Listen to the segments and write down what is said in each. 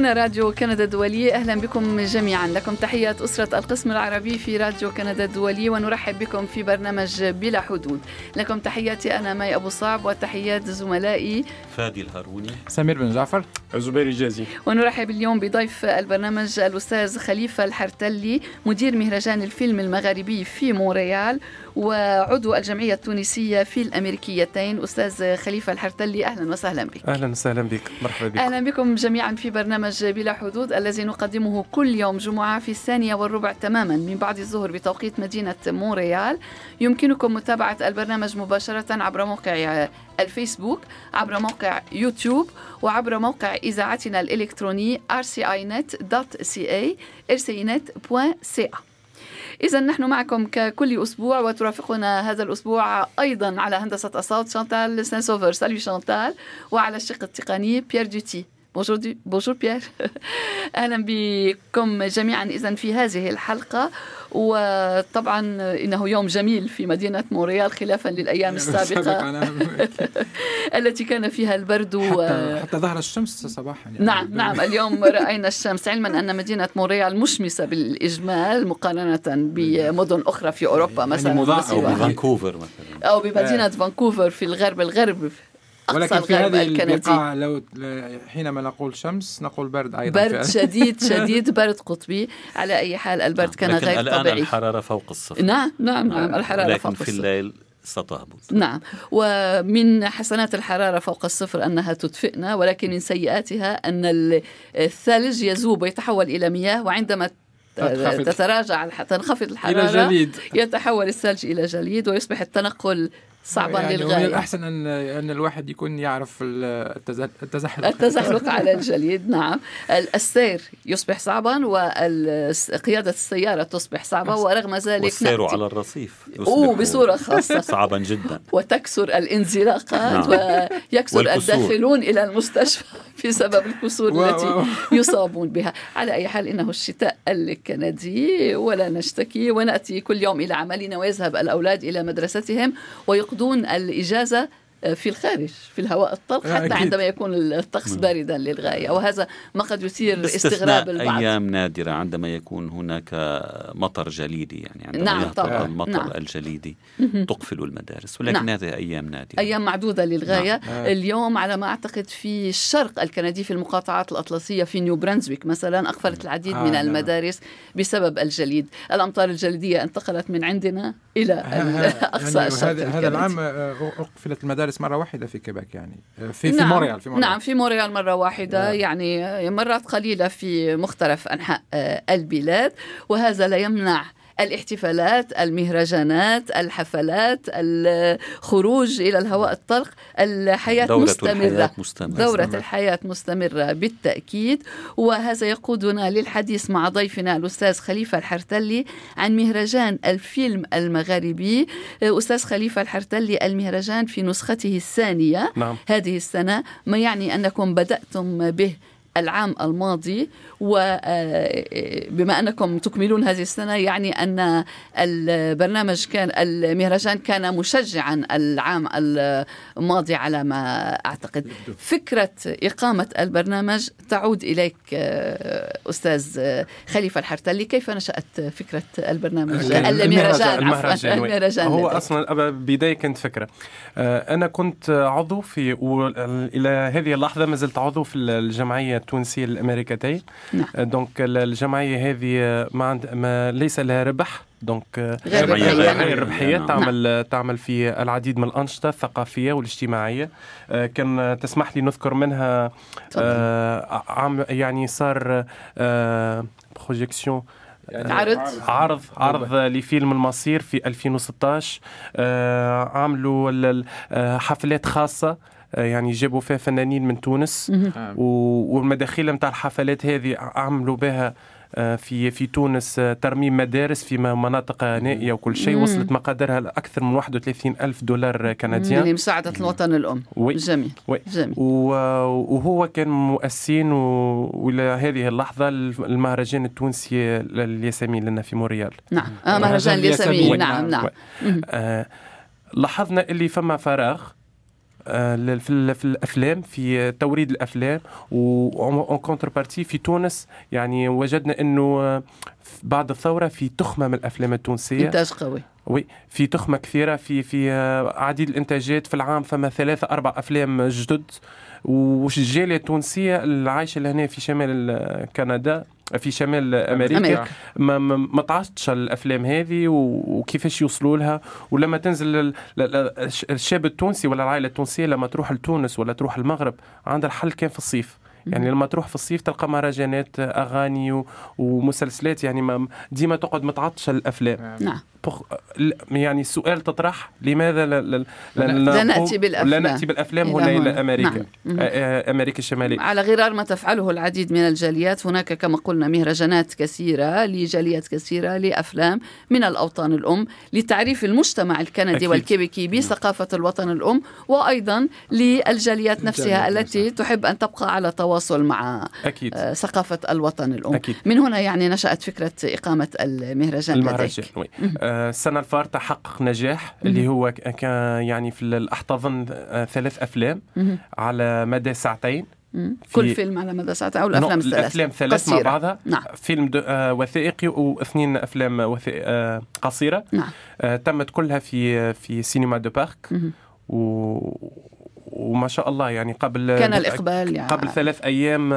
هنا راديو كندا الدولي أهلا بكم جميعا. لكم تحيات أسرة القسم العربي في راديو كندا الدولي ونرحب بكم في برنامج بلا حدود. لكم تحياتي أنا ماي أبو صعب وتحيات زملائي. فادي الهاروني سمير بن جعفر. زبير جازي ونرحب اليوم بضيف البرنامج الأستاذ خليفة الحرتلي مدير مهرجان الفيلم المغاربي في مونريال. وعضو الجمعية التونسية في الأمريكيتين. أستاذ خليفة الحرتلي أهلا وسهلا بك. أهلا وسهلا بك. مرحبا بك. أهلا بكم جميعا في برنامج بلا حدود الذي نقدمه كل يوم جمعة في الثانية والربع تماما من بعد الظهر بتوقيت مدينة مونريال. يمكنكم متابعة البرنامج مباشرة عبر موقع الفيسبوك عبر موقع يوتيوب وعبر موقع إذاعتنا الإلكتروني rcinet.ca rcinet.ca إذا نحن معكم ككل أسبوع وترافقنا هذا الأسبوع أيضا على هندسة الصوت شانتال سانسوفر salut شانتال. وعلى الشق التقني بيير دوتي bonjour دي bonjour بيير. أهلا بكم جميعا اذا في هذه الحلقة. وطبعا إنه يوم جميل في مدينة مونريال خلافا للأيام السابقة. التي كان فيها البرد و... حتى, حتى ظهر الشمس صباحا يعني. نعم نعم. اليوم رأينا الشمس علما أن مدينة مونريال مشمسة بالإجمال مقارنة بمدن أخرى في أوروبا مثلا يعني أو بفانكوفر مثلا. أو بمدينة فانكوفر في الغرب الغرب ولكن في هذه البقاع لو حينما نقول شمس نقول برد أيضا برد شديد شديد برد قطبي. على أي حال البرد كان لكن غير الآن طبيعي. الحرارة فوق الصفر. نعم نعم نعم الحرارة لكن فوق في الصفر. الليل ستهبط. نعم. ومن حسنات الحرارة فوق الصفر أنها تدفئنا ولكن من سيئاتها أن الثلج يذوب ويتحول إلى مياه وعندما تتراجع تنخفض الحرارة إلى جليد. يتحول الثلج إلى جليد ويصبح التنقل صعبا يعني للغاية. من الأحسن ان أن الواحد يكون يعرف التزحلق. التزحلق على الجليد نعم. السير يصبح صعبا وقياده السيارة تصبح صعبة ورغم ذلك والسير على الرصيف أوه بصورة خاصة. صعبا جدا. وتكسر الانزلاقات نعم. ويكسر الداخلون إلى المستشفى بسبب الكسور التي يصابون بها. على أي حال إنه الشتاء الكندي ولا نشتكي ونأتي كل يوم إلى عملنا ويذهب الأولاد إلى مدرستهم ويق يقضون الإجازة في الخارج في الهواء الطلق حتى أكيد. عندما يكون الطقس باردا للغاية وهذا ما قد يثير استغراب البعض أيام نادرة عندما يكون هناك مطر جليدي يعني عندما نعم يهطل طبعا. المطر نعم. الجليدي تقفل المدارس ولكن نعم. هذه أيام نادرة أيام معدودة للغاية نعم. اليوم على ما أعتقد في الشرق الكندي في المقاطعات الأطلسية في نيو برانزويك مثلا أقفلت العديد آه من نعم. المدارس بسبب الجليد الأمطار الجليدية انتقلت من عندنا إلى أقصى يعني الشرق هذا, هذا العام أقفلت المدارس مدارس مرة واحدة في كيبيك يعني. في نعم. في مونريال في مونريال نعم في مونريال مرة واحدة. نعم. يعني مرات قليلة في مختلف أنحاء البلاد وهذا لا يمنع الاحتفالات المهرجانات الحفلات الخروج إلى الهواء الطلق الحياة دورة مستمرة الحياة مستمرة. دورة الحياة مستمرة بالتأكيد. وهذا يقودنا للحديث مع ضيفنا الأستاذ خليفة الحرتلي عن مهرجان الفيلم المغاربي. أستاذ خليفة الحرتلي المهرجان في نسخته الثانية. نعم. هذه السنة ما يعني أنكم بدأتم به العام الماضي وبما أنكم تكملون هذه السنة يعني أن البرنامج كان المهرجان كان مشجعا العام الماضي على ما أعتقد. فكرة إقامة البرنامج تعود إليك أستاذ خليفة الحرتلي. كيف نشأت فكرة البرنامج؟ المهرجان. المهرجان, المهرجان. هو أصلا بداية كانت فكرة. أنا كنت عضو في إلى هذه اللحظة ما زلت عضو في الجمعية التونسية الأمريكتين نعم. donc الجمعية هذه ما, عند ما ليس لها ربح. donc غير غير ربحية نعم. تعمل تعمل في العديد من الأنشطة الثقافية والاجتماعية. كان تسمح لي نذكر منها آه عام يعني صار آه projection يعني عرض. عرض عرض لفيلم المصير في 2016 آه عملوا حفلات خاصة. يعني جابوا فيها فنانين من تونس. والمداخيل نتاع الحفلات هذه عملوا بها في في تونس ترميم مدارس في مناطق نائية وكل شيء. وصلت مقاديرها لأكثر من 31 ألف دولار canadien. لمساعده الوطن الأم. oui. جميل. oui. جميل. وهو كان مؤسسين وإلى هذه اللحظة المهرجان التونسي الياسمين لنا في مونريال. نعم. آه مهرجان الياسمين. نعم نعم. آه لاحظنا اللي فما فراغ. آه، في في الأفلام في توريد الأفلام و contrepartie في تونس يعني وجدنا إنه بعد الثورة في تخمة من الأفلام التونسية. إنتاج قوي. وي في تخمة كثيرة في في عديد الإنتاجات في العام فما ثلاثة أربع أفلام جدد. والجاليه التونسية العايشة لهنا في شمال كندا في شمال أمريكا, أمريكا. ما ما تعطش الأفلام هذه وكيفاش يوصلوا لها. ولما تنزل الشاب التونسي ولا العائلة التونسية لما تروح لتونس ولا تروح المغرب عندها الحل كان في الصيف. يعني لما تروح في الصيف تلقى مهرجانات أغاني ومسلسلات. يعني ديما تقعد متعطشه الأفلام. نعم. يعني السؤال تطرح لماذا لا, لا, لا, لا ناتي بالأفلام. لا نأتي بالأفلام هنا إلى أمريكا. نعم. أمريكا الشمالية. على غرار ما تفعله العديد من الجاليات هناك كما قلنا مهرجانات كثيرة لجاليات كثيرة لأفلام من الأوطان الأم لتعريف المجتمع الكندي أكيد. والكيبيكي بثقافة الوطن الأم وأيضا للجاليات نفسها التي تحب أن تبقى على تواصل مع أكيد. ثقافة الوطن الأم. أكيد. من هنا يعني نشأت فكرة إقامة المهرجان المهرجان السنة الفارطة حقق نجاح اللي هو كان يعني في الاحتضن آه، ثلاث أفلام على مدى ساعتين. كل فيلم على مدى ساعتين أو الأفلام الثلاث الأفلام ثلاث مع بعضها. نعم. فيلم آه وثائقي واثنين أفلام وثائق آه قصيرة. نعم. آه تمت كلها في في Cinéma du Parc. و وما شاء الله يعني قبل كان الإقبال يعني. قبل ثلاث أيام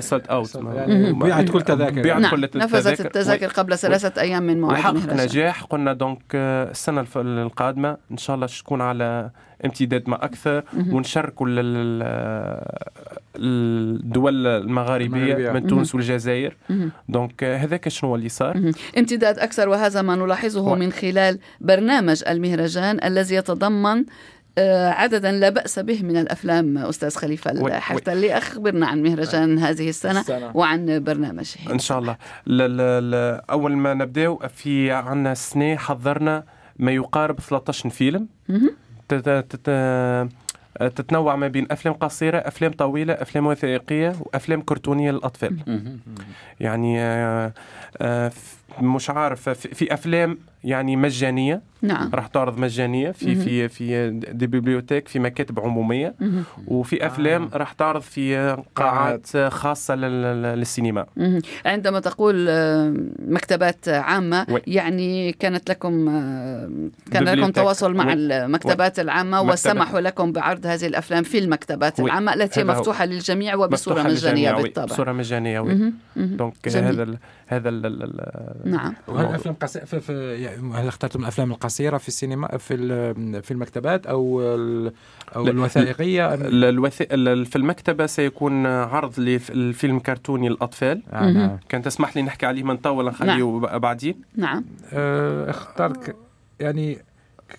sold out يعني بيعت كل تذاكر. بيعت نعم. كل التذاكر نفذت التذاكر قبل ثلاثة أيام من موعد وحقق نجاح قلنا donc السنة القادمة إن شاء الله تكون على امتداد ما أكثر ونشاركوا الدول المغاربية من تونس والجزائر. donc هذاك شنو اللي صار؟ امتداد أكثر وهذا ما نلاحظه من خلال برنامج المهرجان الذي يتضمن آه، عددا لا بأس به من الأفلام أستاذ خليفة الحفتلي أخبرنا عن مهرجان هذه السنة, السنة. وعن برنامجه إن شاء الله. ل ل ل أول ما نبدأ في عنا السنة حضرنا ما يقارب 13 فيلم. تتنوع ما بين أفلام قصيرة أفلام طويلة أفلام وثائقية وأفلام كرتونية للأطفال. يعني آه، آه، مش عارف في أفلام يعني مجانية نعم راح تعرض مجانية في مم. في في دي بيبليوتيك في مكاتب عمومية مم. وفي أفلام آه. راح تعرض في قاعات خاصة للسينما مم. عندما تقول آه، مكتبات عامة oui. يعني كانت لكم آه، كان لكم تواصل مع oui. المكتبات oui. العامة وسمحوا لكم بعرض هذه الأفلام في المكتبات oui. العامة التي مفتوحه هو. للجميع وبصورة مجانية بالطبع بصورة مجانية oui. donc هذا هذا نعم. وهل الافلام قص... في, في يعني هل اخترتم الأفلام القصيرة في السينما في في المكتبات أو أو الوثائقية؟ الوث... في المكتبة سيكون عرض للفيلم كرتوني للأطفال. آه نعم. كان تسمح لي نحكي عليه من طول نخليه نعم. بعدين. نعم. آه اخترت يعني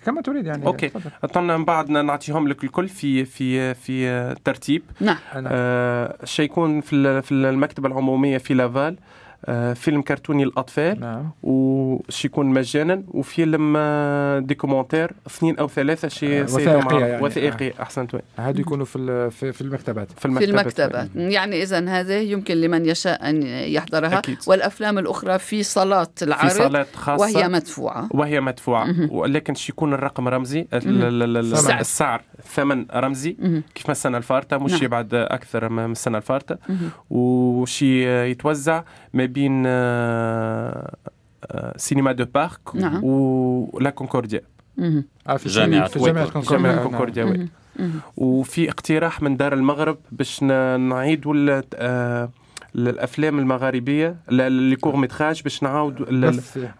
كما تريد يعني. okay. اظن من بعد نعطيهم لك الكل في في في ترتيب. نعم. آه شيكون في في المكتبة العمومية في لافال. آه، فيلم كرتوني للاطفال نعم. وش يكون مجانا وفيلم آه، documentaire اثنين أو ثلاثة شيء آه، وثائقية يعني. وثائقية احسنت هادو يكونوا في في المكتبات. في المكتبات, في المكتبات. يعني اذا هذه يمكن لمن يشاء أن يحضرها. أكيد. والأفلام الأخرى في صالات العرض في صالات خاصة. وهي مدفوعة. وهي مدفوعة. ولكن شي يكون الرقم رمزي السعر, السعر ثمن رمزي. كيف ما السنة الفارطة مش نعم. يبعد أكثر من السنة الفارطة. وشي يتوزع ما بين آه، آه، سينما دو بارك نعم. ولا كونكورديا. آه، في جامعة جامعة كونكورديا. وفي اقتراح من دار المغرب باش نعيدوا الأفلام المغاربية لي courts métrages باش نعاود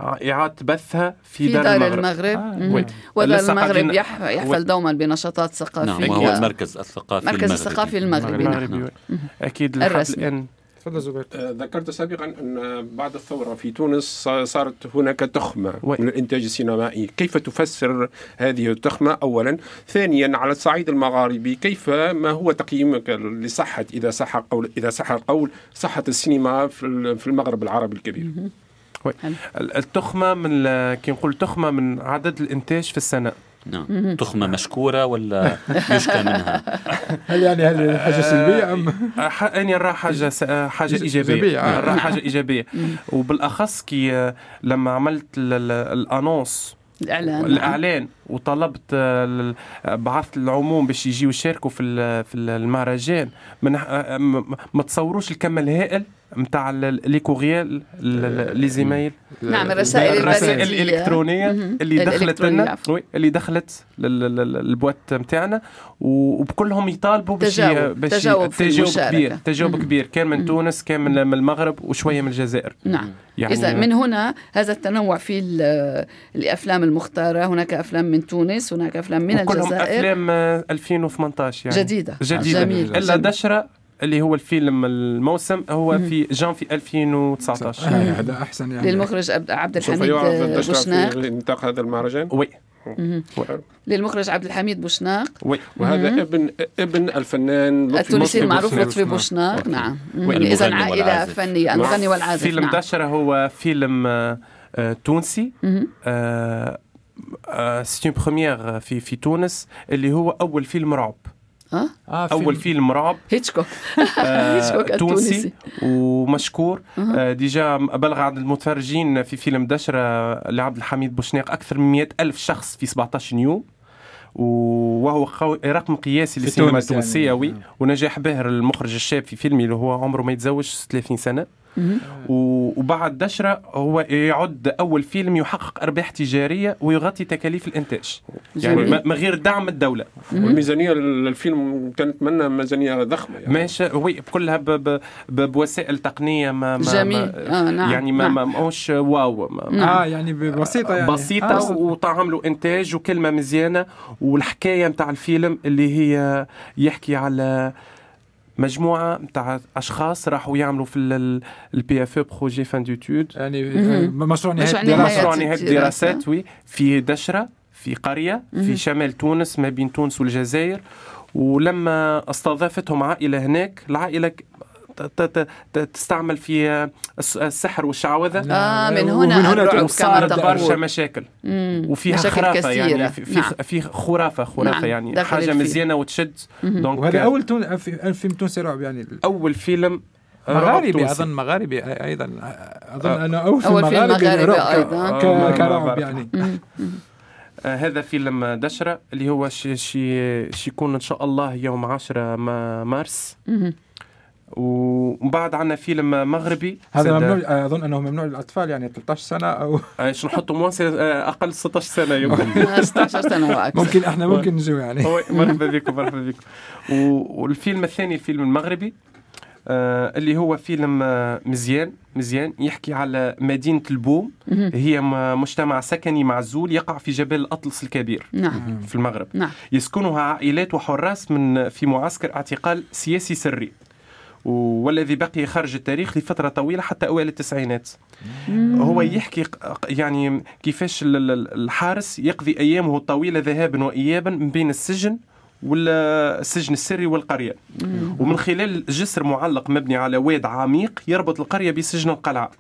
إعادة بثها في, في دار, دار المغرب, المغرب. آه. ودار المغرب يحفل دوما بنشاطات ثقافية. نعم وهو المركز الثقافي المركز المغربي. الثقافي المغربي, المغربي. نعم. أكيد الرسمي. تفضل زبير. آه، ذكرت سابقا أن بعد الثورة في تونس صارت هناك تخمة oui. من الإنتاج السينمائي، كيف تفسر هذه التخمة؟ اولا؟ ثانيا على الصعيد المغاربي كيف ما هو تقييمك لصحة إذا صح قول إذا صح القول صحة السينما في المغرب العربي الكبير؟ التخمة من كي نقول تخمة من عدد الإنتاج في السنة. نعم. تخمة مشكورة ولا يشكى منها؟ هل يعني هل حاجة سلبية أم؟ أنا نرى حاجة حاجة إيجابية. نرى حاجة إيجابية. وبالأخص كي لما عملت الأنونس الإعلان. الاعلان وطلبت آه، بعثت العموم باش يجيو يشاركوا في في المهرجان آه، ما تصوروش الكم الهائل. نتاع لي كوريال لي زيميل نعم الرسائل الرسائل. الإلكترونية. اللي دخلت لنا. اللي دخلت لل- لل- للبوات نتاعنا وبكلهم يطالبوا باش باش تجاوب. كبير تجاوب. كبير. كان من تونس كان من المغرب وشوية من الجزائر. نعم. يعني إذا من هنا هذا التنوع في ال- الأفلام المختارة. هناك أفلام من تونس هناك أفلام من الجزائر. أفلام آه، 2018 يعني. جديدة. جديدة. جميل إلا جميل. اللي هو الفيلم الموسم هو. في جانفي 2019 آه، هذا أحسن يعني. للمخرج عبد الحميد الدشرة بوشناق. في نطاق هذا المهرجان. oui. للمخرج عبد الحميد بوشناق. oui. وهذا مهم. ابن ابن الفنان لطفي التونسي المعروف. لطفي بوشناق نعم. عائلة والعازف. فنية المغني والعازف فيلم نعم. دشرة هو فيلم آه، آه، تونسي. c'est première في في تونس اللي هو أول فيلم رعب. ها؟ آه أول فيلم. رعب. هيتشكوك. آه، هيتشكوك التونسي. تونسي ومشكور. آه، déjà بلغ عدد المتفرجين في فيلم دشرة لعبد الحميد بوشناق أكثر من مئة ألف شخص في 17 يوم. و- وهو خو- رقم قياسي للسينما يعني. التونسية oui مم. ونجاح باهر المخرج الشاب في فيلمي اللي هو عمره ما يتزوج 30 سنة. مهم. و- وبعد دشرة هو يعد أول فيلم يحقق أرباح تجارية ويغطي تكاليف الإنتاج. يعني من غير دعم الدولة. والميزانية للفيلم كانت منا ميزانية ضخمة يعني. ماشي. وي كلها ب ب ب بوسائل تقنية ما, ما جميل. ما آه، نعم، يعني ما نعم. ما ماهوش واو. ما نعم. آه يعني بسيطة يعني. بسيطة آه. وطعم له إنتاج وكلمة مزيانة. والحكاية متاع الفيلم اللي هي يحكي على مجموعة متاع أشخاص راحوا يعملوا في ال PFE projet fin يعني مهم. آه، مشروع نهاية مشروع دراسة نهاية مشروع نهاية الدراسة. الدراسات oui في دشرة في قرية مهم. في شمال تونس ما بين تونس والجزائر ولما استضافتهم عائلة هناك ت- تستعمل في الس- السحر والشعوذة آه من ومن هنا هنا الرعب كما وصارت برشا تقول مشاكل مم. وفيها مشاكل خرافة كثيرة يعني في نعم. في خرافة خرافة نعم، يعني حاجة. مزيانة وتشد. donc وهذا أول تون في- فيلم تونسي رعب يعني أول فيلم مغاربي. أظن مغاربي أيضا أظن آه. أنا أول فيلم أول فيلم مغاربي مغاربي. ك- آه، كرعب. يعني. آه هذا فيلم دشرة اللي هو شي شي شي يكون إن شاء الله يوم 10 ما مارس. ومن بعد عندنا فيلم مغربي هذا ممنوع آه، أظن أنه ممنوع للأطفال يعني 13 سنة أو آه، شو نحطوا موانسي آه، أقل 16 سنة يمكن. آه، 16 سنة وأكثر ممكن إحنا ممكن نجو يعني. مرحبا بكم مرحبا بكم. والفيلم الثاني الفيلم المغربي آه اللي هو فيلم آه مزيان مزيان يحكي على مدينة البوم. هي مجتمع سكني معزول يقع في جبل الأطلس الكبير. نعم. في المغرب. نعم. يسكنها عائلات وحراس من في معسكر اعتقال سياسي سري. والذي بقي خارج التاريخ لفترة طويلة حتى أوائل التسعينات. هو يحكي يعني كيفاش ال- ال- الحارس يقضي أيامه الطويلة ذهابا وإيابا من بين السجن والسجن السري والقرية. ومن خلال جسر معلق مبني على واد عميق يربط القرية بسجن القلعة.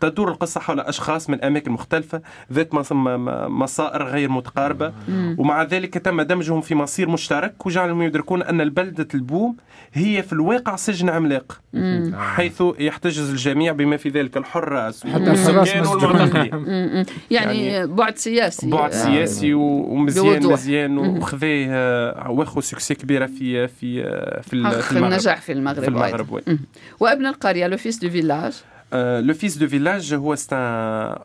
تدور القصة حول أشخاص من أماكن مختلفة ذات مصائر غير متقاربة ومع ذلك تم دمجهم في مصير مشترك وجعلهم يدركون أن البلدة البوم هي في الواقع سجن عملاق مم. حيث يحتجز الجميع بما في ذلك الحراس والسكان. والمعتقلين مم. يعني, يعني بعد سياسي بعد آه. سياسي ومزيان. مزيان. وخذاه آه، واخذ succès كبيرة في في في في المغرب النجاح في المغرب في. المغرب. وابن القرية le fils du village le fils du village هو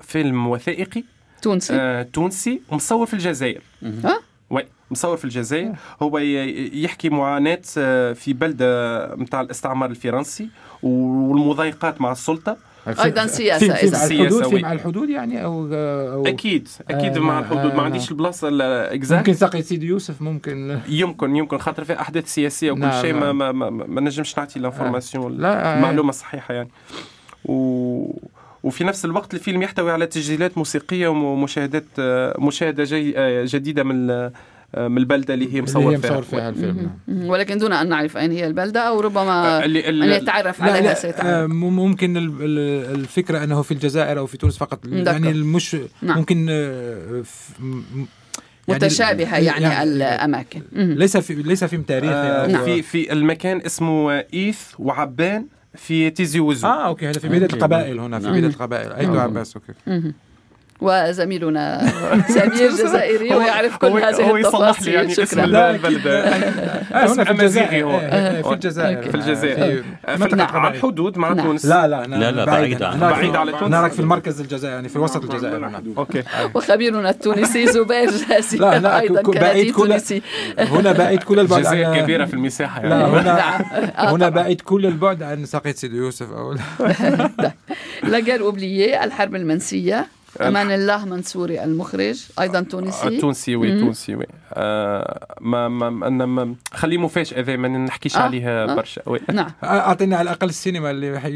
فيلم وثائقي. تونسي. آه، تونسي ومصور في الجزائر. ها؟ oui مصور في الجزائر. هو ي- يحكي معاناة آه، في بلدة متاع الاستعمار الفرنسي والمضايقات مع السلطة. أيضاً سياسة في, في إذا. مع الحدود سياسة، في. مع الحدود يعني أو أو أكيد أكيد آه، مع الحدود. آه، ما عنديش البلاصة exacte ممكن ساقية سيدي يوسف ممكن. يمكن يمكن خاطر في أحداث سياسية وكل نعم، شيء ما نعم. ما, ما, ما نجمش نعطي l'information لا آه، المعلومة الصحيحة يعني. و وفي نفس الوقت الفيلم يحتوي على تسجيلات موسيقية ومشاهدات آه، مشاهدة جي آه، جديدة من ال- آه، من البلدة اللي هي اللي مصور هي فيها مصور فيها الفيلم نعم. ولكن دون أن نعرف أين هي البلدة أو ربما اللي- أن يتعرف لا عليها لا سيتعرف مم- ممكن ال- ال- الفكرة أنه في الجزائر أو في تونس فقط دكتور. يعني مش نعم. ممكن يعني- متشابهة يعني, الأماكن مم. ليس في ليس فيلم تاريخي آه، أو- نعم. في في المكان اسمه إيث وعبان في تيزي وزو آه أوكي هذا في بدايه أوكي. القبائل هنا في نعم. بدايه القبائل أيوه نعم. عباس أوكي. وزميلنا سمير جزائري هو- ويعرف كل هو- هذه هو يصلح لي يعني التفاصيل اسم شكرا. البلد. آه، هنا في الجزائر. هو. آه، في الجزائر. okay. في الجزائر. في منطقة على. الحدود مع نعم. تونس؟ لا لا لا، لا، بعيد بعيد على تونس. هناك في المركز الجزائري يعني في وسط الجزائر. نعم. okay. وخبيرنا التونسي زبير جاسي لا، لا، أيضا بعيد كل- تونسي. هنا بعيد كل البعد الجزائر عن كبيرة في المساحة لا يعني هنا آه، هنا بعيد كل البعد عن ساقية سيدي يوسف أو la guerre oubliée الحرب المنسية. أمان الله منصوري المخرج أيضا تونسي. تونسي oui تونسي oui. آه، ما ما أنا ما خليه مفاجاه ذي ما نحكيش آه، عليها آه. برشا oui. نعم. أعطيني على الأقل السينما اللي حي...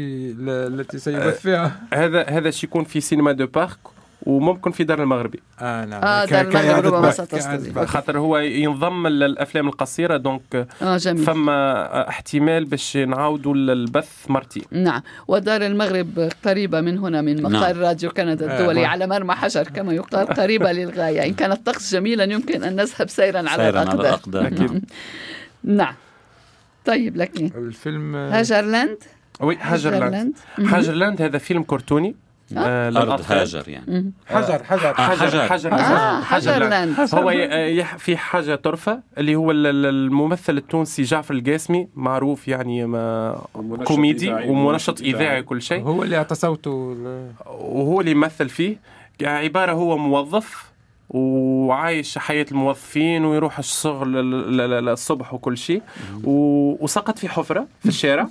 التي سيبث فيها. هذا هذا شي يكون في سينما دو بارك وممكن في دار المغربي. آه نعم. آه، دار المغرب ربما ستستضيف. خاطر هو ينضم للأفلام القصيرة donc آه جميل. فما احتمال باش نعاودوا البث مرتين. نعم. ودار المغرب قريبة من هنا من مقر نعم. راديو كندا آه، الدولي نعم. على مرمى حجر كما يقال قريبة للغاية. إن كان الطقس جميلا يمكن أن نذهب سيرا على سيرا على الأقدام أكيد. نعم. طيب لكن الفيلم هاجرلاند؟ oui هاجرلاند. هاجرلاند هذا فيلم كرتوني. آه أرض للأطفال. هاجر يعني. مهم. حجر حجر حجر حجر. حجر. آه. هاجرلاند هو في حاجة طرفة اللي هو ال- ال- الممثل التونسي جعفر القاسمي معروف يعني ما كوميدي ومنشط إذاعي. إذاعي كل شيء. هو اللي أعطى صوته وهو اللي يمثل فيه. عبارة هو موظف وعايش حياة الموظفين ويروح الشغل الصبح وكل شيء. وسقط في حفرة في الشارع.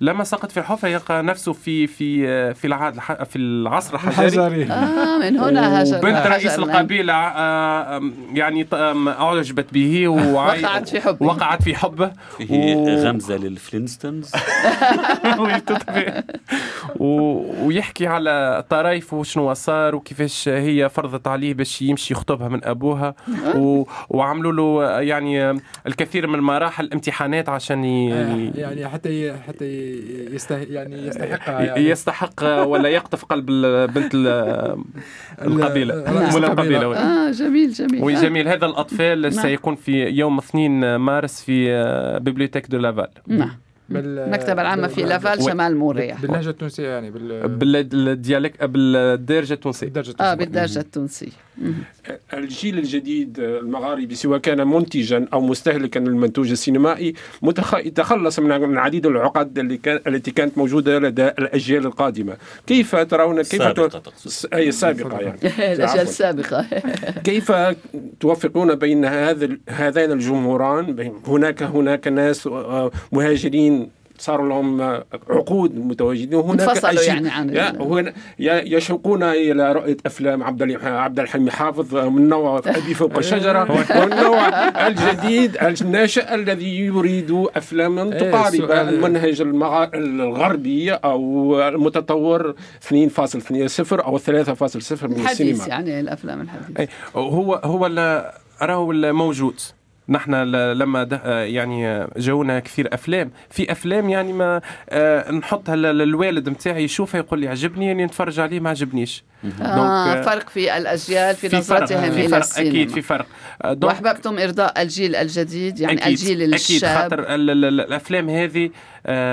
لما سقط في الحفرة يلقى نفسه في في في العهد الح- في العصر الحجري. آه من هنا هاجرلاند وبنت رئيس. القبيلة آه، يعني أعجبت به وقعت في حبه. وقعت في حبه. فيه و- غمزة للفلينستونز؟ ويحكي على طرايف وشنو صار وكيفاش هي فرضت عليه باش يمشي يخطبها من أبوها. و... وعملوا له يعني الكثير من مراحل امتحانات عشان ي... يعني حتى حتى يسته يعني يستحقها يعني يستحق ولا يقطف قلب بنت ال- القبيلة القبيلة. القبيلة. آه جميل جميل oui آه. جميل هذا الأطفال نعم. سيكون في يوم 2 مارس في bibliothèque de لافال نعم المكتبة العامة في لافال. شمال موريا باللهجة التونسية يعني بال بال dialecte بالدارجة آه التونسية. بالدرجة التونسية. الجيل الجديد المغاربي سواء كان منتجا أو مستهلكا للمنتوج السينمائي متخ... يتخلص من من عديد العقد اللي كان... التي كانت موجودة لدى الأجيال القادمة كيف ترون كيف السابقة ت... تقصد. أي السابقه يعني الأجيال عفواً. السابقة كيف توفقون بين هذا هذين الجمهوران بين هناك هناك ناس آه، مهاجرين صار لهم آه، عقود متواجدين. أجيال- يعني عن هنا يشوقون إلى رؤية أفلام عبد عبد الحليم حافظ من نوع أبي فوق الشجرة والنوع الجديد الناشئ الذي يريد أفلاما إيه، تقارب المنهج الغربي أو المتطور 2.20 أو 3.0 من الحديث السينما. يعني الأفلام الحديثة أي هو هو راهو موجود؟ نحن ل- لما ده آه، يعني جونا كثير أفلام. في أفلام يعني ما آه، نحطها للوالد نتاعي يشوفها يقول لي عجبني يعني نتفرج عليه ما عجبنيش. آه فرق في الأجيال في, في نظرتهم في فرق السينما. أكيد في فرق. آه، donc وأحببتم إرضاء الجيل الجديد يعني أكيد الجيل أكيد. الشاب. خاطر ال- ال- ال- الأفلام هذه آه،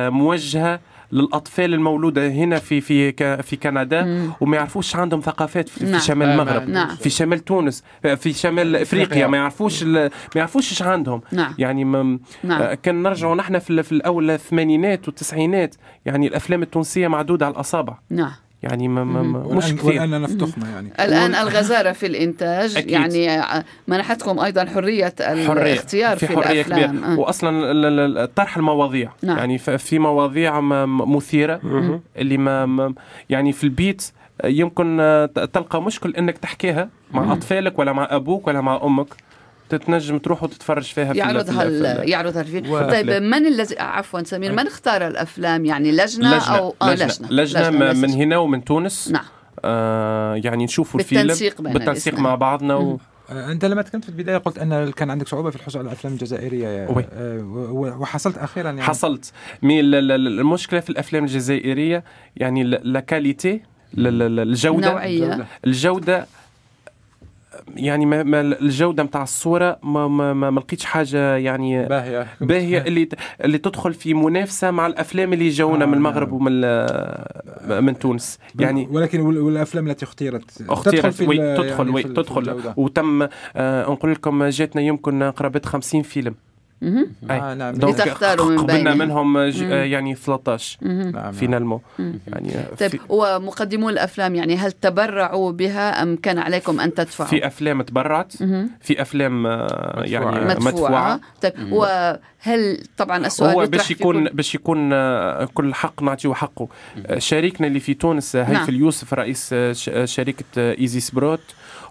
موجهة للأطفال المولودة هنا في في ك- في كندا وما يعرفوش عندهم ثقافات في, نعم. في شمال آه، المغرب نعم. في شمال تونس في شمال إفريقيا. ما يعرفوش ما يعرفوش إيش عندهم نعم. يعني نعم. آه، كان نرجعوا نحن في الأول الثمانينات والتسعينات يعني الأفلام التونسية معدودة على الأصابع نعم يعني ما ما ما مش كثير. والآن نفتخنا يعني. الآن الغزارة في الإنتاج أكيد. يعني منحتكم أيضا حرية الاختيار في, في حرية الأفلام. كبيرة. آه. واصلا ال- ال- ال- طرح المواضيع. نعم. يعني ف- في مواضيع ما- م- مثيرة اللي ما يعني في البيت يمكن ت- تلقى مشكل إنك تحكيها مع أطفالك ولا مع أبوك ولا مع أمك. تتنجم تروح وتتفرج فيها في ال- يعرضها في يعرضها الفيلم. و- طيب من الذي عفوا سمير من اختار الأفلام؟ يعني لجنة, لجنة أو آه لجنة, لجنة, لجنة م- من لجنة. هنا ومن تونس. نعم. آه يعني نشوفوا الفيلم بالتنسيق بين بالتنسيق. مع بعضنا و... آه، أنت لما تكلمت في البداية قلت أن كان عندك صعوبة في الحصول على الأفلام الجزائرية. آه، وحصلت أخيرا يعني. حصلت. mais ال- ال- ال- المشكلة في الأفلام الجزائرية يعني la qualité الجودة. نوعيه الجودة يعني ما ما الجودة نتاع الصورة ما ما, ما, ما لقيتش حاجة يعني باهية باهية اللي اللي تدخل في منافسة مع الأفلام اللي جونا آه من المغرب نعم. ومن من تونس يعني ولكن وال- والأفلام التي اختيرت اختيرت في وي تدخل يعني وي تدخل. وتم آه نقول لكم جاتنا يمكن قرابة 50 فيلم. آه نعم donc لتختاروا من قبلنا بينهم. منهم. آه، يعني 13 مهم. نعم finalement مم. يعني طيب في, ومقدمو الأفلام يعني هل تبرعوا بها أم كان عليكم أن تدفعوا؟ في أفلام تبرعت. في أفلام آه، يعني مدفوعة. مدفوعة مدفوعه طيب وهل طبعا السؤال هو باش يكون كل- باش يكون كل حق نعطيه حقه شريكنا اللي في تونس هيثم نعم. اليوسف رئيس ش- شركة ايزي سبروت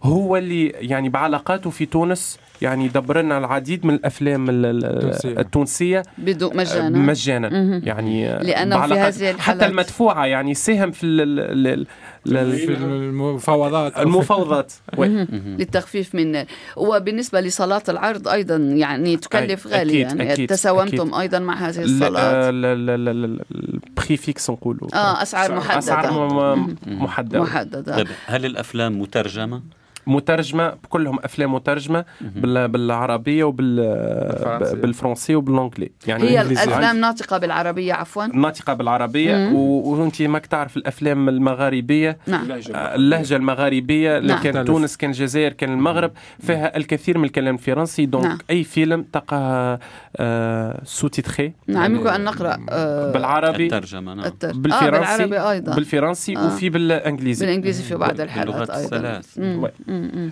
هو اللي يعني بعلاقاته في تونس يعني دبر لنا العديد من الافلام. التونسيه بدون آه، مجانا مجانا. يعني آه، لأنه في هذه الحالات- حتى المدفوعه يعني ساهم في ال- ال- ال- ال- في المفاوضات المفاوضات. للتخفيف من وبالنسبة لصالات العرض أيضا يعني تكلف غالي أكيد- يعني أكيد- تساومتم أكيد. أيضا مع هذه لا البري فيكس نقولوا آه اسعار م- م- مم. محدده محددة طيب هل الافلام مترجمه؟ مترجمة كلهم أفلام مترجمة بال- بالعربية وبال بالفرنسية. بالفرنسي وبالانجلي يعني هي الإنجليزية. الأفلام ناطقة بالعربية عفوا. ناطقة بالعربية وأنت ماك تعرف الأفلام المغاربية. نعم. آه، اللهجة المغاربية اللي نعم. كان تختلف. تونس كان الجزائر كان المغرب فيها الكثير من الكلام الفرنسي. donc نعم. أي فيلم تلقاه sous-titré نعم يمكن أن نقرأ آه بالعربي. الترجمة نعم. التر... آه بالفرنسي. بالعربي أيضا. بالفرنسي آه. وفي بالإنجليزي. بالإنجليزي في بعض الحالات أيضا. الثلاث.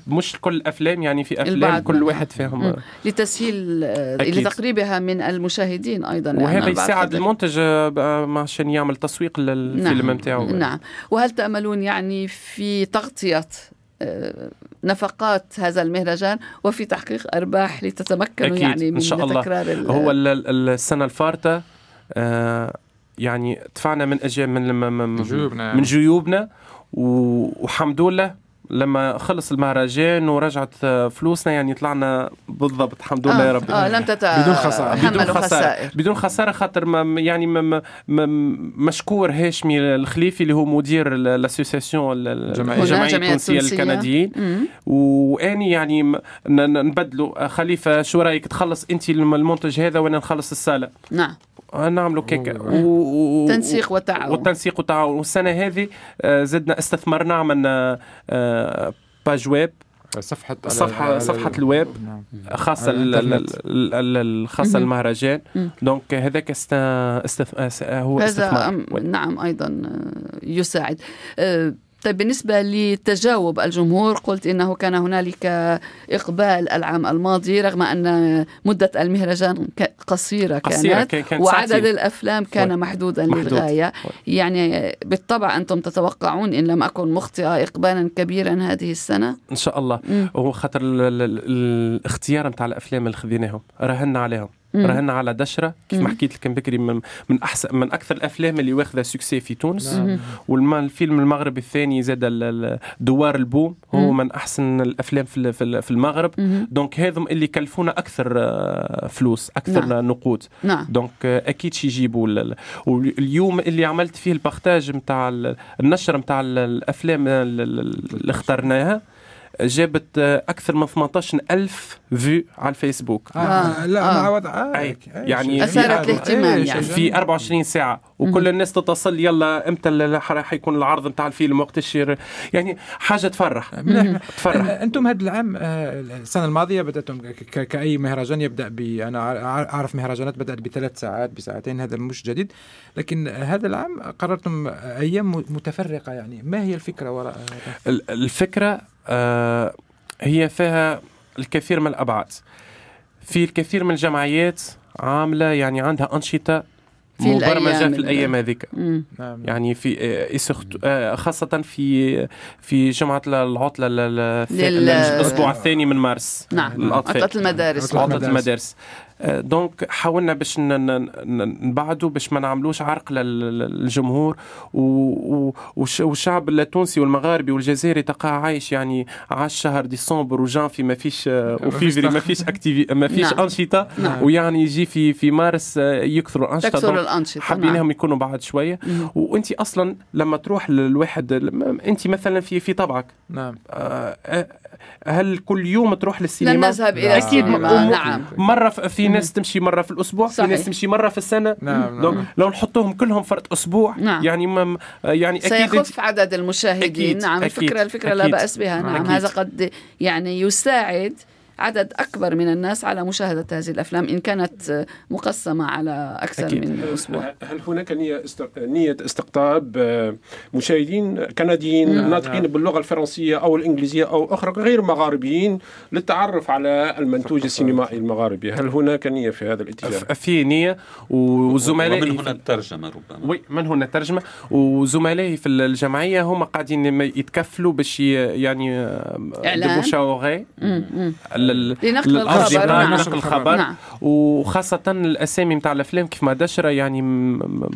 مش كل الافلام يعني في أفلام البعض كل منها. واحد فيهم مم. لتسهيل آه، أكيد. لتقريبها من المشاهدين أيضا وهذا يساعد المنتج آه، بقى عشان يعمل تسويق للفيلم نعم. نتاعو نعم وهل تأملون يعني في تغطية آه، نفقات هذا المهرجان وفي تحقيق أرباح لتتمكنوا أكيد، يعني إن من شاء الله. تكرار هو ال- ال- السنة الفارطة آه، يعني دفعنا من أجي من من, من, جيوبنا. من جيوبنا وحمد لله لما خلص المهرجان ورجعت آه، فلوسنا يعني طلعنا بالضبط الحمد لله يا رب آه لم تت... بدون خسارة. بدون خسارة خسائر بدون خسارة خاطر ما يعني ما ما ما مشكور هاشمي الخليفي اللي هو مدير ال- الاسوسياسيون ال- الجمعية. الجمعية هنا جمعية التونسية التونسية. للكنديين مم. واني يعني نبدلوا خليفة شو رأيك تخلص أنت الم- المنتج هذا وأنا نخلص السالة نعم آه، نعملوا كيك. و... تنسيق وتعاون والتنسيق والتعاون والسنة هذه آه، زدنا استثمرنا عملنا آه، page web صفحة صفحة- صفحة الويب. نعم. على الخاصه مهم. المهرجان. donc هذاك. استث... أس- هو هذا استثمار نعم أيضا آه، يساعد آه، طيب بالنسبة لتجاوب الجمهور قلت إنه كان هنالك إقبال العام الماضي رغم أن مدة المهرجان قصيرة قصيرة كانت كان- كانت وعدد ساعتين. الأفلام كان. محدودا محدود. للغاية. يعني بالطبع أنتم تتوقعون إن لم أكن مخطئة إقبالا كبيرا هذه السنة إن شاء الله مم. وهو خاطر ال- ال- ال- الاختيار نتاع الأفلام اللي خذيناهم رهنا عليهم مم. رهنا على دشرة كيف ما. حكيت لك بكري من, من احسن من أكثر الأفلام اللي واخذة succès في تونس نعم. والفيلم المغربي الثاني زاد دوار البوم هو. من أحسن الأفلام في في ال- في المغرب. donc هذم اللي كلفونا أكثر آه، فلوس أكثر نعم. نقود نعم donc آه، أكيد شي يجيبوا ال- ال- واليوم اللي عملت فيه ال partage نتاع ال- النشر نتاع ال- الأفلام ال- ال- اللي اخترناها جابت آه، أكثر من 18 ألف vues على الفيسبوك آه. آه. لا آه. ما عوض آه. يعني أثارت في- الاهتمام يعني. في 24 ساعة وكل الناس تتصل يلا إمتى ال- راح يكون العرض نتاع الفيلم وقت الشير يعني حاجة تفرح. تفرح أنتم هذا العام آه، السنة الماضية بدأتم ك- ك- كأي مهرجان يبدأ ب أنا أعرف مهرجانات بدأت بثلاث ساعات بساعتين هذا مش جديد لكن هذا العام قررتم أيام م- متفرقة يعني ما هي الفكرة وراء هذا؟ آه، هي فيها الكثير من الأبعاد في الكثير من الجمعيات عاملة يعني عندها أنشطة في الأيام مبرمجة في ال- الأيام هذيك. نعم يعني في آه، آه، خاصة في في جمعة العطلة ال- ال- لل- الأسبوع الثاني من مارس نعم. عطلة المدارس عطلة المدارس. donc حاولنا باش نبعدوا باش ما نعملوش عرق لل- للجمهور والشعب التونسي والمغاربي والجزائري تلقاه عايش يعني عاش شهر ديسمبر وجانفي ما فيش آه، وفيفري ما فيش activités ما فيش نعم. أنشطة نعم. ويعني يجي في في مارس آه، يكثروا الأنشطة تكثر الأنشطة نعم. حبيناهم يكونوا بعد شوية. وأنت أصلا لما تروح للواحد أنت مثلا في في طبعك نعم آه، هل كل يوم تروح لن للسينما؟ نذهب إلى أكيد السينما نعم في في ناس تمشي مرة في الأسبوع في صحيح. ناس تمشي مرة في السنة نعم دونك نعم لو نحطوهم كلهم فرد أسبوع نعم. يعني ما يعني أكيد سيخف عدد المشاهدين أكيد، نعم أكيد، الفكرة الفكرة لا أكيد. بأس بها نعم أكيد. هذا قد يعني يساعد عدد أكبر من الناس على مشاهدة هذه الأفلام إن كانت مقسمة على أكثر أكيد. من أسبوع هل هناك نية نية استقطاب آه، مشاهدين كنديين نعم. ناطقين باللغة الفرنسية أو الإنجليزية أو أخرى غير مغاربيين للتعرف على المنتوج السينمائي المغاربي هل هناك نية في هذا الاتجاه؟ في نية وزملائي ومن هنا في- الترجمة ربما وي من هنا الترجمة وزملائي في الجمعية هم قاعدين يتكفلوا باش يعني إعلان. دبوشاوغي. لنقل لنقل الخبر، نعم. نقل الخبر. نعم. وخاصة الأسامي نتاع الأفلام كيف ما دشرة يعني م- م-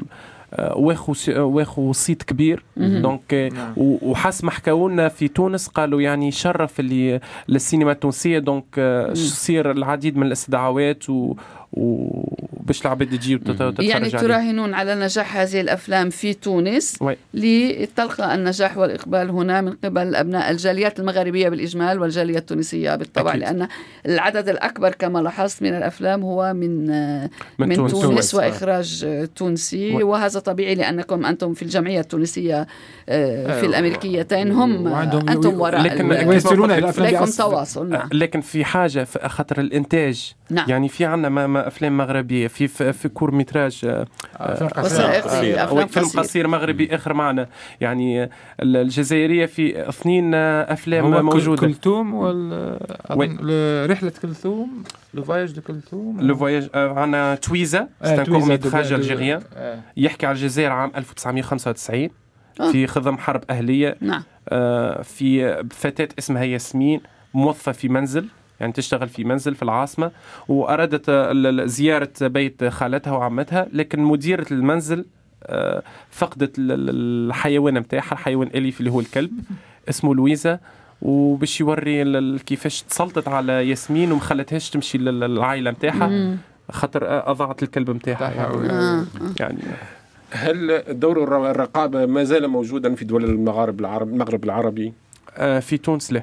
آه، واخو س- واخو صيت كبير. donc آه، نعم. و- وحسب ما حكاوا لنا في تونس قالوا يعني شرف اللي للسينما التونسية. donc آه، تصير العديد من الاستدعاءات و وباش العباد تجي وتت- وتتفرج يعني. تراهنون على نجاح هذه الأفلام في تونس oui. لتلقى النجاح والإقبال هنا من قبل أبناء الجاليات المغاربية بالإجمال والجالية التونسية بالطبع أكيد. لأن العدد الأكبر كما لاحظت من الأفلام هو من من من تونس. تونس, تونس. وإخراج آه، تونسي oui. وهذا طبيعي لأنكم أنتم في الجمعية التونسية آه، في أيوة. الأمريكيتين هم أنتم وراء لكن- لكم بأس- تواصل نعم لكن في حاجة في خاطر الإنتاج نعم يعني في عندنا ما ما أفلام مغربية في في, في court métrage آه، قصيرة. وثائقي. أفلام أو فيلم قصير. قصير مغربي آخر معنا يعني آه، الجزائرية في اثنين آه، أفلام موجودة. كلثوم ولا oui. أظن ل- رحلة كلثوم le voyage de كلثوم le voyage آه، عندنا تويزا. c'est un court métrage algérien آه. يحكي على الجزائر عام 1995 آه. في خضم حرب أهلية. نعم. آه، في فتاة اسمها ياسمين موظفة في منزل. يعني تشتغل في منزل في العاصمة وأرادت زيارة بيت خالتها وعمتها لكن مديرة المنزل آه، فقدت ال- ال- الحيوان متاعها الحيوان أليف اللي هو الكلب اسمه لويزا وباش يوري كيفاش تسلطت على ياسمين وما خلتهاش تمشي لل- للعائلة متاعها مم. خاطر آه، أضاعت الكلب متاعها يعني, آه. يعني هل دور الر- الرقابة ما زال موجودا في دول المغارب العرب المغرب العربي؟ آه، في تونس لا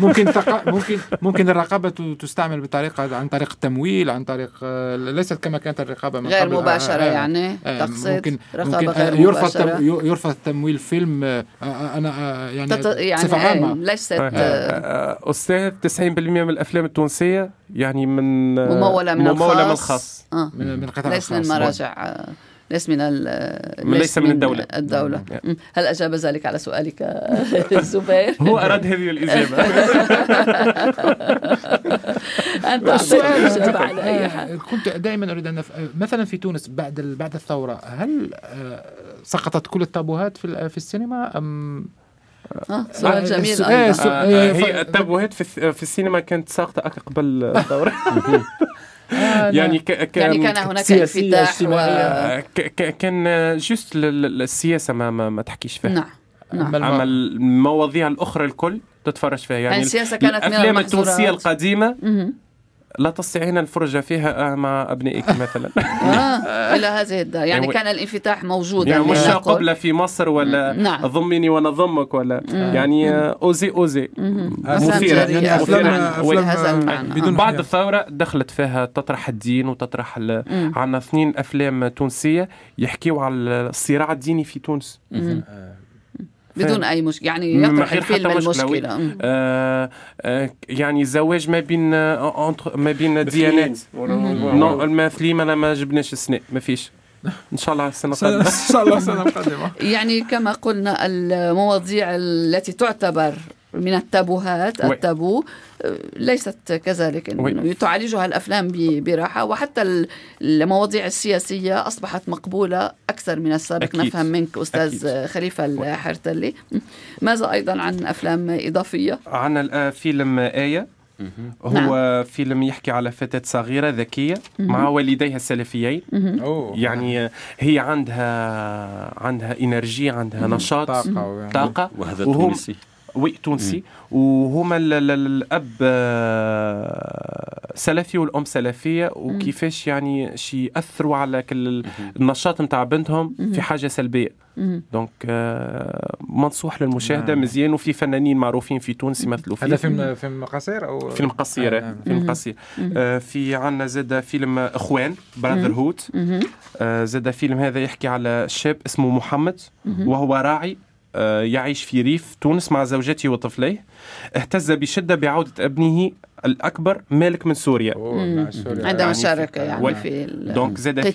ممكن ثق- ممكن ممكن الرقابة ت- تستعمل بطريقة عن طريق التمويل عن طريق آه، ليست كما كانت الرقابة من غير قبل. آه، مباشرة آه، يعني آه، تقصد ممكن رقابة ممكن غير آه، يرفض مباشرة تم- يرفض تمويل فيلم آه، أنا آه، يعني تت... يعني بصفة إيه، عامة ليست آه، آه، آه، أستاذ 90% من الأفلام التونسية يعني من ممولة من ممولة من الخاص الخاص آه. من من قطاع ليس من الخاص. آه، ليس من ال من- ليس من الدولة. الدولة. نعم. هل أجاب ذلك على سؤالك زبير؟ هو أراد هذه الإجابة. أنت على أي آه، حال كنت دائما أريد أن أف- مثلا في تونس بعد بعد الثورة هل آه، سقطت كل التابوهات في ال- في السينما؟ أم آه، سؤال آه، جميل. السؤال- أيضا السؤال- آه، آه، هي التابوهات في السينما كانت ساقطة قبل الثورة آه، يعني ك- كان يعني كان هناك انفتاح و... آه، ك- ك- كان جوست ال- ال- السياسة ما ما, ما تحكيش فيها. نعم نعم. أما المواضيع الأخرى الكل تتفرج فيها. يعني يعني السياسة كانت المحظورات. القديمة مهم. لا تستطيعين الفرجة فيها مع أبنائك مثلا آه إلى هذه الدرجة يعني يعني- كان الانفتاح موجودا يعني مش. قبلة في مصر ولا نعم. ضمني وأنا ضمك ولا يعني آه، مهم. أفلام مثيرة. يعني بهذا آه،. بدون بعد. الثورة دخلت فيها تطرح الدين وتطرح. عنا اثنين أفلام تونسية يحكيوا على الصراع الديني في تونس. بدون أي مشكله يعني يطرح الفيلم. المشكلة. آه آه يعني زواج ما بين آه ما بين ديانات. نو المثليين أنا ما جبناش السنة ما فيش إن شاء الله السنة سنة- القادمة ان شاء الله سنه قادمه يعني كما قلنا المواضيع التي تعتبر من التابوهات وي. التابو آه، ليست كذلك وي. إنه تعالجها الأفلام براحة وحتى ال- المواضيع السياسية أصبحت مقبولة أكثر من السابق. أكيد. نفهم منك أستاذ أكيد. خليفه الحرتلي. ماذا أيضا عن أفلام إضافية؟ عنا الآن فيلم آية. هو فيلم يحكي على فتاة صغيرة ذكية مع والديها السلفيين. يعني هي عندها عندها énergie عندها نشاط طاقة و- طاقة. وهذا وهم- تونسي oui تونسي. وهما ال- ال- الأب آه، سلفي والأم سلفية. وكيفاش يعني شي يأثروا على كل النشاط نتاع بنتهم في حاجة سلبية. donc آه، منصوح للمشاهدة نعم. مزيان. وفي فنانين معروفين في تونس يمثلوا فيه. هذا فيلم فيلم قصير أو؟ فيلم قصير. آه، نعم. فيلم قصير. في عندنا زاد فيلم إخوان Brotherhood زاد فيلم هذا يحكي على شاب اسمه محمد. وهو راعي. يعيش في ريف تونس مع زوجته وطفليه. اهتز بشدة بعودة ابنه الأكبر مالك من سوريا. أوه، مع سوريا. عندها يعني مشاركة في- يعني وال- في ال- donc زاد في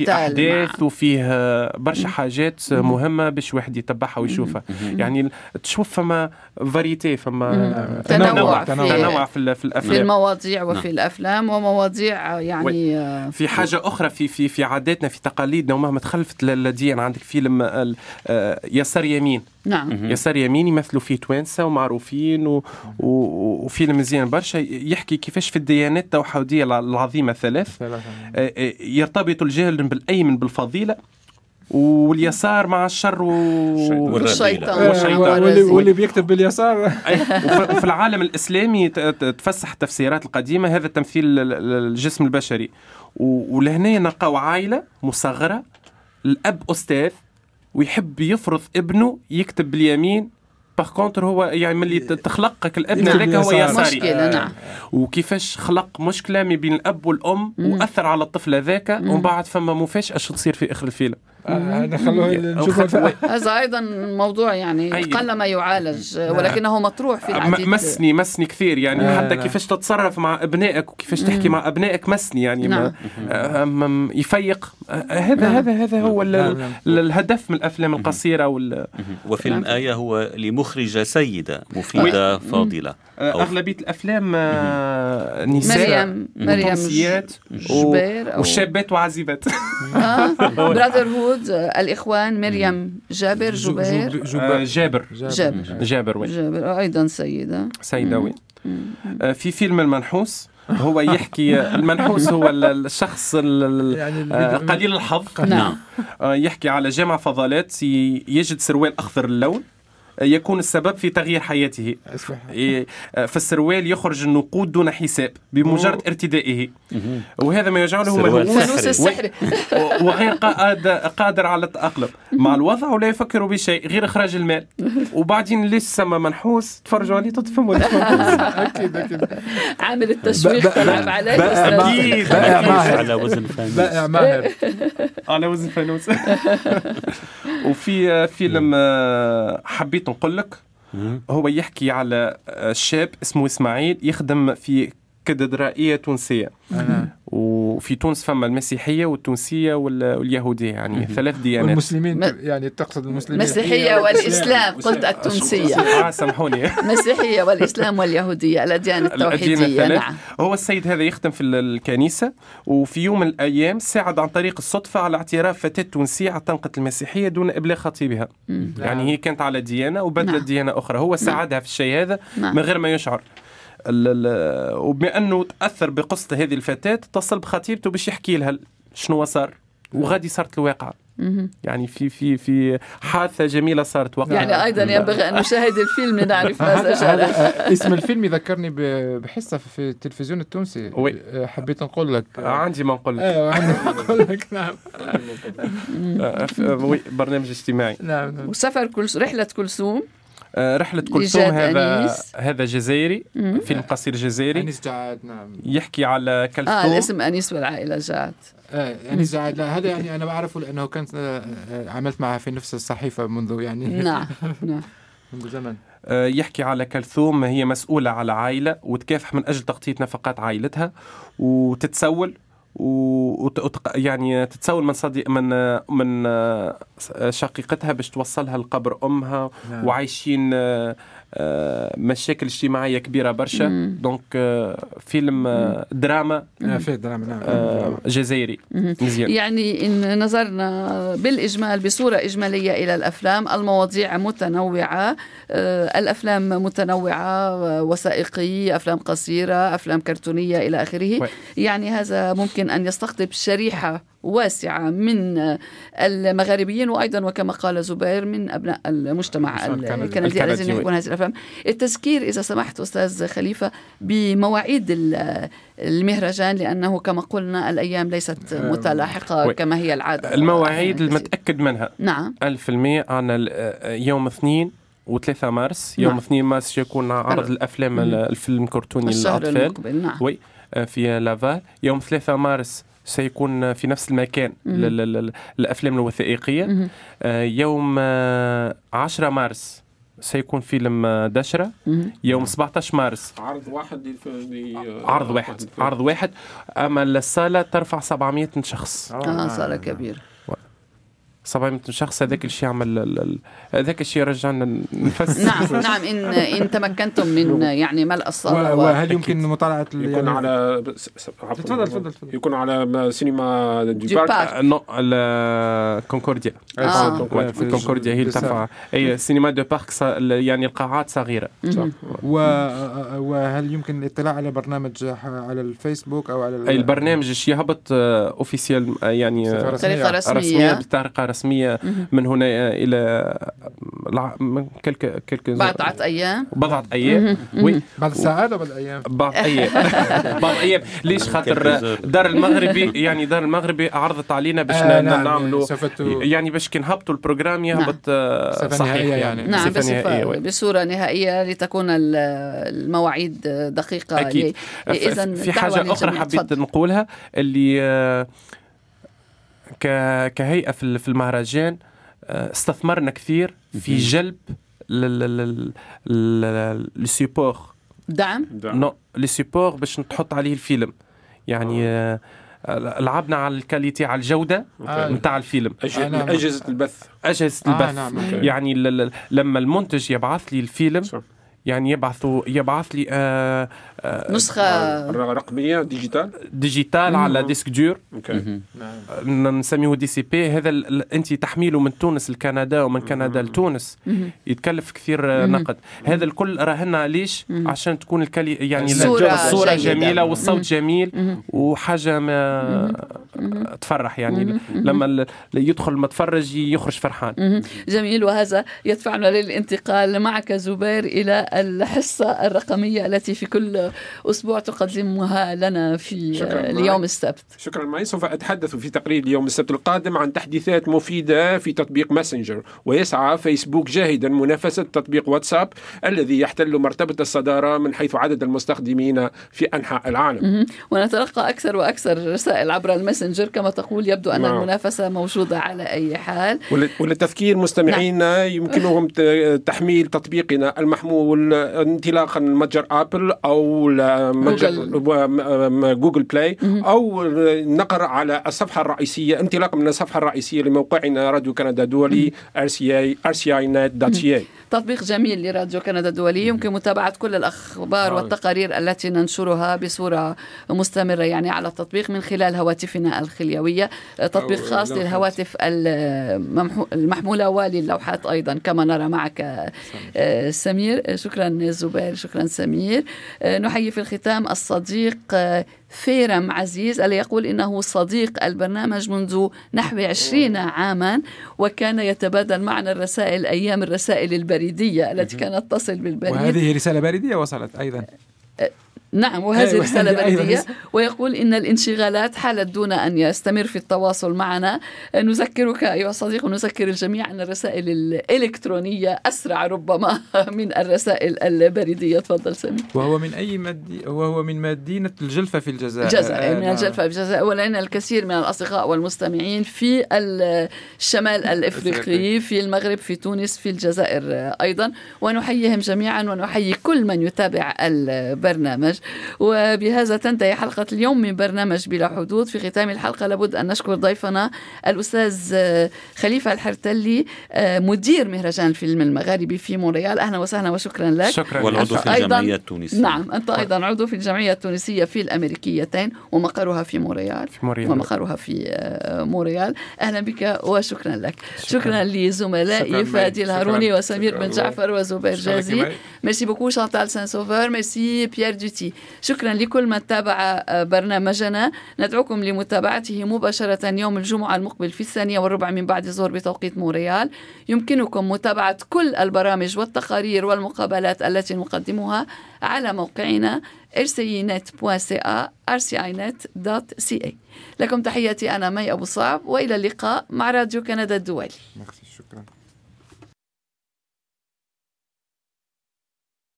مع- وفيه آه، برشا حاجات آه، مهمة باش واحد يتبعها ويشوفها. يعني تشوف فما فاريتي فما تنوع تنوع. في تنوع في ال- في المواضيع وفي نعم. الأفلام ومواضيع يعني آه، في حاجة أخرى في في في عاداتنا في تقاليدنا ومهما تخلفت للدين عندك فيلم ال- آه، يسار يمين. نعم. يسار يمين يمثلوا فيه توانسة ومعروفين و... و... وفيلم مزيان برشا. يحكي كيفاش في الديانات التوحدية العظيمة ثلاث. ثلاثة. آه، آه، يرتبط الجهل بالأيمن بالفضيلة واليسار مع الشر و... والشيطان. والشيطان. واللي, بيكتب باليسار. وفي العالم الإسلامي ت- ت- تفسح التفسيرات القديمة. هذا تمثيل ال- ال- الجسم البشري. و- ولهنا نلقاو عائلة مصغرة. الأب أستاذ ويحب يفرض ابنه يكتب باليمين. باغ كونتر هو يعني ملي تخلقك الابن هذاك هو. يساري. مشكلة نعم. وكيفاش خلق مشكلة ما بين الأب والأم وأثر على الطفل هذاك ومن بعد فما مفاجأة شو تصير في آخر الفيلم. نخلوه هذا أيضا موضوع يعني أي. قلما يعالج ولكنه مطروح في العديد. مسني مسني كثير. يعني آه، حتى. كيفاش تتصرف مع أبنائك وكيفاش تحكي مع أبنائك مسني يعني ما نعم. آه، م- م- يفيق. آه، هذا هذا هذا هو نعم، نعم. ال- الهدف من الأفلام القصيرة وال وفيلم آية هو لمخرجة سيدة مفيدة فاضلة. أو- أغلبية الأفلام آه، نساء مريم مريم جبير أو- وشابات وعزيبات براذر هود الإخوان مريم جابر جبير. آه، جابر. جابر. جابر. وين جابر أيضا سيدة. سيدة وين آه، في فيلم المنحوس هو يحكي المنحوس هو ال- الشخص ال- ال- يعني آه، قليل الحظ. نعم. آه، يحكي على جامع فضلات يجد سروال أخضر اللون. آه، يكون السبب في تغيير حياته. آه، في السروال يخرج النقود دون حساب بمجرد ارتدائه. وهذا ما يجعله مهووس وغير قادر, قادر على التأقلم. مع الوضع ولا يفكر بشيء غير إخراج المال. وبعدين ليش سما منحوس؟ تفرجوا عليه منحوس أكيد أكيد. عامل التشويق. تلعب. بقى- أكيد بائع أكيد. ماهر. على وزن فانوس بائع ماهر. على وزن فانوس. وفي فيلم آه، حبيت نقول لك. هو يحكي على آه، شاب اسمه إسماعيل يخدم في كاتدرائيه تونسية. وفي تونس فما المسيحية والتونسية وال- واليهودية يعني ثلاث ديانات. والمسلمين ما- يعني تقصد المسلمين. المسيحية والإسلام. قلت التونسية. آه سامحوني واليهودية الأديان الأديان التوحيدية الثلاث. نعم. هو السيد هذا يخدم في ال- الكنيسة وفي يوم من الأيام ساعد عن طريق الصدفة على اعتراف فتاة تونسية اعتنقت المسيحية دون إبلاغ خطيبها. يعني هي كانت على ديانة وبدلت نعم. ديانة أخرى. هو ساعدها في الشيء هذا نعم. من غير ما يشعر. وبما أنه تأثر بقصة هذه الفتاة اتصل بخطيبته باش يحكي لها شنو صار. وغادي صارت الواقعة يعني في في في حادثة جميلة صارت وقع يعني أيضا ينبغي أن نشاهد الفيلم لنعرف ماذا جرى اسم الفيلم يذكرني بحصة في التلفزيون التونسي. وي. آه، حبيت نقول لك. عندي ما نقول لك. أيوه عندي نقول لك نعم. آه، برنامج اجتماعي. نعم نعم. وسفر كلثوم رحلة كلثوم. رحلة كلثوم هذا أنيس. هذا جزائري فيلم قصير جزائري. أنيس جعاد نعم. يحكي على آه كلثوم الاسم أنيس والعائلة جات آه أنيس جعاد لا هذا يعني أنا بعرفه لأنه كنت آه، آه، عملت معها في نفس الصحيفة منذ يعني نعم نعم. منذ زمن. آه، يحكي على كلثوم هي مسؤولة على عائلة وتكافح من أجل تغطية نفقات عائلتها وتتسول. و... يعني تتسول من صديق من آه، من آه، شقيقتها باش توصلها لقبر أمها نعم. وعايشين آه، آه، مشاكل اجتماعية كبيرة برشا. donc آه، فيلم آه، دراما آه، في دراما نعم. آه، جزائري. مزيان. يعني إن نظرنا بالإجمال بصورة إجمالية إلى الأفلام المواضيع متنوعة آه، الأفلام متنوعة آه، وثائقية أفلام قصيرة أفلام كرتونية إلى آخره. oui. يعني هذا ممكن أن يستقطب شريحة واسعة من آه، المغاربيين وأيضا وكما قال زبير من أبناء المجتمع الكندي. الذين. يحبون هذه الأفلام التذكير إذا سمحت أستاذ خليفة بمواعيد ال- المهرجان لأنه كما قلنا الأيام ليست متلاحقة وي. كما هي العادة المواعيد آه، المتأكد منها نعم ألف المية عنا ال- آه، يوم اثنين وثلاثة مارس يوم نعم. اثنين مارس يكون عرض الأفلام مم. الفيلم للأطفال المقبل نعم وي آه، في لافال يوم 3 مارس سيكون في نفس المكان مم. لل- لل- الافلام الوثائقية مهم. آه، يوم آه، 10 مارس سيكون فيلم آه، مهم. يوم 17 مارس عرض واحد. عرض واحد عرض واحد أما الصالة ترفع 700 شخص آه صار كبير 700 شخص هذاك الشيء ال- هذاك الشيء رجعنا نفسر نعم نعم ان إن تمكنتم من يعني ملء الصاله. وهل يمكن مطالعة ال- يكون يعني- على س- س- عفواً. تفضل تفضل يكون على Cinéma du Parc Parc. آه، non ال- كونكورديا آه. oui، في كونكورديا هي اللي ترفع أي Cinéma du Parc ص- يعني القاعات صغيرة. وهل يمكن الاطلاع على برنامج على الفيسبوك أو على البرنامج إيش يهبط officiel يعني بصفة آه، رسمية. بطريقة رسمية رسمية. من هنا إلى quelques quelques بضعه أيام. بضعه أيام. oui بعد الساعات أو بعد الأيام بعض أيام. بعض أيام. ليش خاطر دار المغربي يعني دار المغربي عرضت علينا باش آه، نعم، نعملوا يعني باش كي نهبطوا ال programme يهبط آه، صفة صحيح يعني, يعني. نعم بصفة. بصورة نهائية لتكون ال- المواعيد دقيقة. أكيد. إذا في حاجة أخرى حبيت نقولها اللي آه، ك- كهيئة في ال- في المهرجان آه، استثمرنا كثير في جلب ال support دعم non les supports باش تحط عليه الفيلم يعني آه، لعبنا على ال qualité على الجودة آه. نتاع الفيلم آه، نعم. أجهزة البث أجهزة آه، البث نعم،. يعني لما المنتج يبعث لي الفيلم صح. يعني يبعثوا يبعث لي آه، آه، نسخة. رقمية digital؟ digital على disque dur OK. ن- نسميه DCP. هذا أنت تحميله من تونس لكندا ومن كندا لتونس. يتكلف كثير آه، نقد. هذا الكل راهنا ليش عشان تكون ال qualité يعني الصورة الصورة. جميلة والصوت جميل وحاجة ما تفرح يعني. لما ال- يدخل المتفرج يخرج فرحان. جميل. وهذا يدفعنا للانتقال معك زبير إلى الحصة الرقمية التي في كل أسبوع تقدمها لنا في. اليوم السبت. شكرا معي. سوف أتحدث في تقرير اليوم السبت القادم عن تحديثات مفيدة في تطبيق ماسنجر ويسعى فيسبوك جاهدا منافسة تطبيق واتساب الذي يحتل مرتبة الصدارة من حيث عدد المستخدمين في أنحاء العالم. ونتلقى أكثر وأكثر رسائل عبر الماسنجر كما تقول يبدو أن نعم. المنافسة موجودة على أي حال. ول- ولتذكير مستمعينا يمكنهم ت- تحميل تطبيقنا المحمول. انطلاقا من متجر آبل أو متجر جوجل. جوجل بلاي أو النقر على الصفحة الرئيسية انطلاقا من الصفحة الرئيسية لموقعنا راديو كندا دولي rci.net.ca تطبيق جميل لراديو كندا الدولي. يمكن متابعة كل الأخبار والتقارير التي ننشرها بصورة مستمرة يعني على التطبيق من خلال هواتفنا الخليوية. تطبيق خاص اللوحات. للهواتف المحمولة وللوحات أيضا كما نرى معك آه، سمير. شكرا. زبير شكرا سمير. آه، نحيي في الختام الصديق آه، فيرم عزيز. الذي يقول إنه صديق البرنامج منذ نحو عشرين عاما وكان يتبادل معنا الرسائل أيام الرسائل البريدية التي كانت تصل بالبريد. وهذه رسالة بريديه وصلت أيضا. نعم وهذه أيوة، رسالة بريدية رسالة. ويقول إن الانشغالات حالت دون أن يستمر في التواصل معنا. نذكرك أيها الصديق ونذكر الجميع أن الرسائل الإلكترونية أسرع ربما من الرسائل البريدية. تفضل سمي وهو من أي مدي وهو من مدينة الجلفة في الجزائر. الجزائر آه، من نعم. الجلفة في الجزائر. ولدينا الكثير من الأصدقاء والمستمعين في الشمال الإفريقي في المغرب في تونس في الجزائر أيضا. ونحييهم جميعا ونحيي كل من يتابع البرنامج. وبهذا تنتهي حلقة اليوم من برنامج بلا حدود. في ختام الحلقة لابد أن نشكر ضيفنا الأستاذ خليفة الحرتلي مدير مهرجان الفيلم المغاربي في مونريال. أهلا وسهلا وشكرا لك. شكرا والعضو في الجمعية التونسية. نعم أنت أيضا عضو في الجمعية التونسية في الأمريكيتين ومقرها في مونريال. ومقرها في آه، مونريال. أهلا بك وشكرا لك. شكرا. لزملائي شكراً فادي شكراً. الهاروني وسمير. بن جعفر وزبير جازي. Merci beaucoup شانتال سان سوفور ميرسي بيير دوتي. شكرا لكل من تابع آه، برنامجنا. ندعوكم لمتابعته مباشرة يوم الجمعة المقبل في الثانية والربع من بعد الظهر بتوقيت مونريال. يمكنكم متابعة كل البرامج والتقارير والمقابلات التي نقدمها على موقعنا rcinet.ca rcinet.ca لكم تحياتي أنا مي أبو صعب وإلى اللقاء مع راديو كندا الدولي.